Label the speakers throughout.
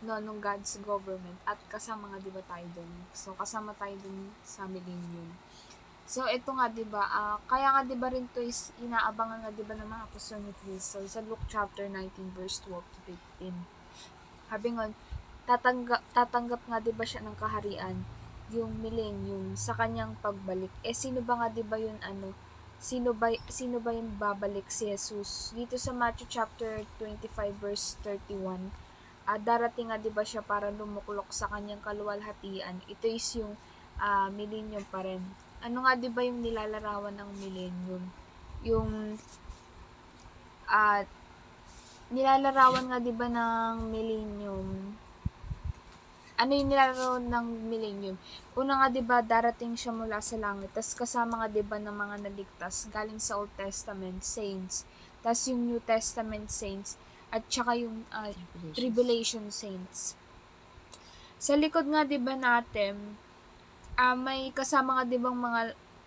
Speaker 1: no, nung God's government at kasama nga 'di ba tayo doon. So kasama tayo doon sa millennium. So ito nga 'di ba, ah, kaya nga 'di ba rin to is inaabangan nga 'di ba ng mga apostol ni Cristo sa Luke chapter 19 verse 12 to 15. Sabi nga, tatanggap tatanggap nga 'di ba siya ng kaharian yung millennium sa kanyang pagbalik. Eh sino ba nga 'di ba yun ano? Sino ba sino ba yung babalik si Jesus? Dito sa Matthew chapter 25 verse 31 ah, darating nga 'di ba siya para lumuklok sa kanyang kaluwalhatian. Ito is yung ah, millennium pa rin. Ano nga 'di ba yung nilalarawan ng millennium? Yung at nilalarawan nga 'di ba ng millennium? Ano yung nilalarawan ng millennium? Una nga 'di ba darating siya mula sa langit. Tas kasama nga 'di ba ng mga naligtas galing sa Old Testament saints. Tas yung New Testament saints at saka yung ah, tribulation saints. Sa likod nga 'di ba natin, ah may kasama nga 'di bang mga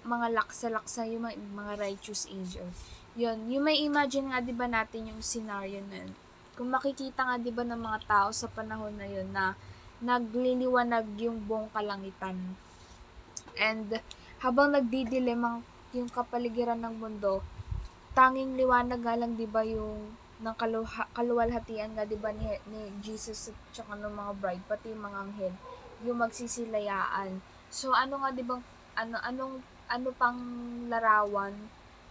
Speaker 1: mga laksa-laksa yung mga, mga righteous angel. Yun, yung may imagine nga 'di ba natin yung scenario na yun. Kung makikita nga 'di ba ng mga tao sa panahon na yun na nagliliwanag yung buong kalangitan. And habang nagdidilim ang yung kapaligiran ng mundo, tanging liwanag nga lang 'di ba yung ng kaluha, kaluwalhatian nga 'di ba ni, ni Jesus at saka ng mga bride pati mga anghel yung magsisilayaan. So ano nga 'di ba ano anong ano pang larawan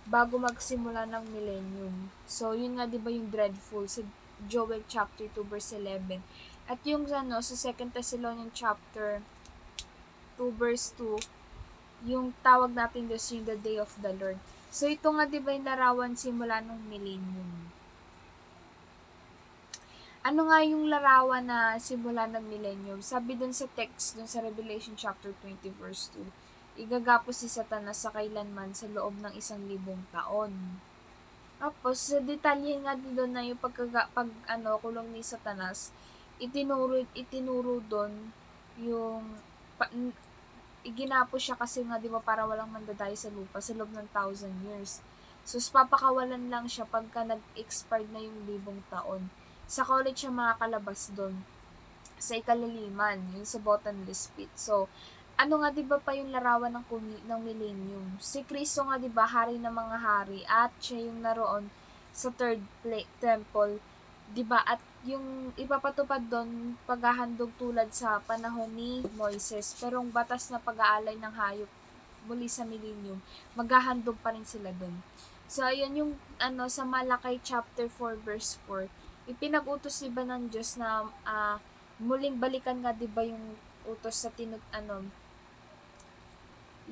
Speaker 1: bago magsimula ng millennium. So yun nga 'di ba yung dreadful sa Joel chapter 2 verse 11. At yung ano sa 2 Thessalonians chapter 2 verse 2 yung tawag natin this yung the day of the Lord. So ito nga 'di ba yung larawan simula ng millennium. Ano nga yung larawan na simula ng millennium? Sabi dun sa text, dun sa Revelation chapter 20 verse 2, igagapos si Satanas sa kailanman sa loob ng isang libong taon. Tapos, sa detalye nga doon na yung pagkaga, pag ano, kulong ni Satanas, itinuro, itinuro doon yung pa, n- iginapo siya kasi nga 'di ba para walang mandadayo sa lupa sa loob ng thousand years. So, papakawalan lang siya pagka nag-expired na yung libong taon. Sa college siya makakalabas doon sa ikaliliman, yung sa bottomless pit. So, ano nga 'di ba pa yung larawan ng kuni- ng millennium? Si Kristo nga 'di ba hari ng mga hari at siya yung naroon sa third pla- temple, 'di ba? At yung ipapatupad doon paghahandog tulad sa panahon ni Moises, pero ang batas na pag-aalay ng hayop muli sa millennium, maghahandog pa rin sila doon. So, ayun yung ano sa Malakay chapter 4 verse 4, ipinag-utos diba ng Diyos na ah, muling balikan nga 'di ba yung utos sa tinut ano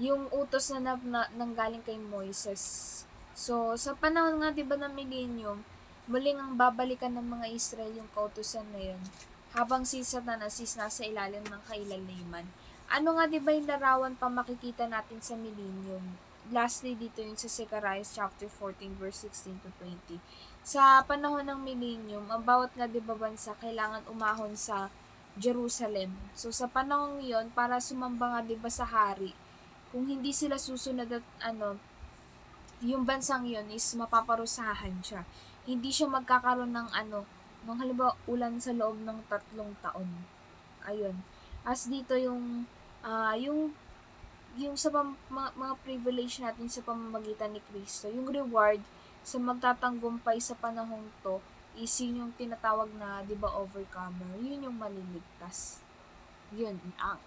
Speaker 1: yung utos na, na, na nanggaling kay Moises. So, sa panahon nga 'di ba ng millennium, muling ang babalikan ng mga Israel yung kautusan na yun habang si Satanas is nasa ilalim ng kailaliman. Ano nga 'di ba yung larawan pa makikita natin sa millennium? Lastly dito yung sa Zechariah chapter 14 verse 16 to 20. Sa panahon ng millennium, ang bawat nga 'di ba bansa kailangan umahon sa Jerusalem. So sa panahon 'yon para sumamba nga 'di ba sa hari, kung hindi sila susunod at ano, yung bansang 'yon is mapaparusahan siya. Hindi siya magkakaroon ng ano, nung halimbawa ulan sa loob ng tatlong taon. Ayun. As dito yung ah yung yung sa pam, mga, mga privilege natin sa pamamagitan ni Kristo, yung reward sa magtatanggumpay sa panahong to is yun yung tinatawag na, di ba, overcomer. Yun yung maliligtas. Yun, ang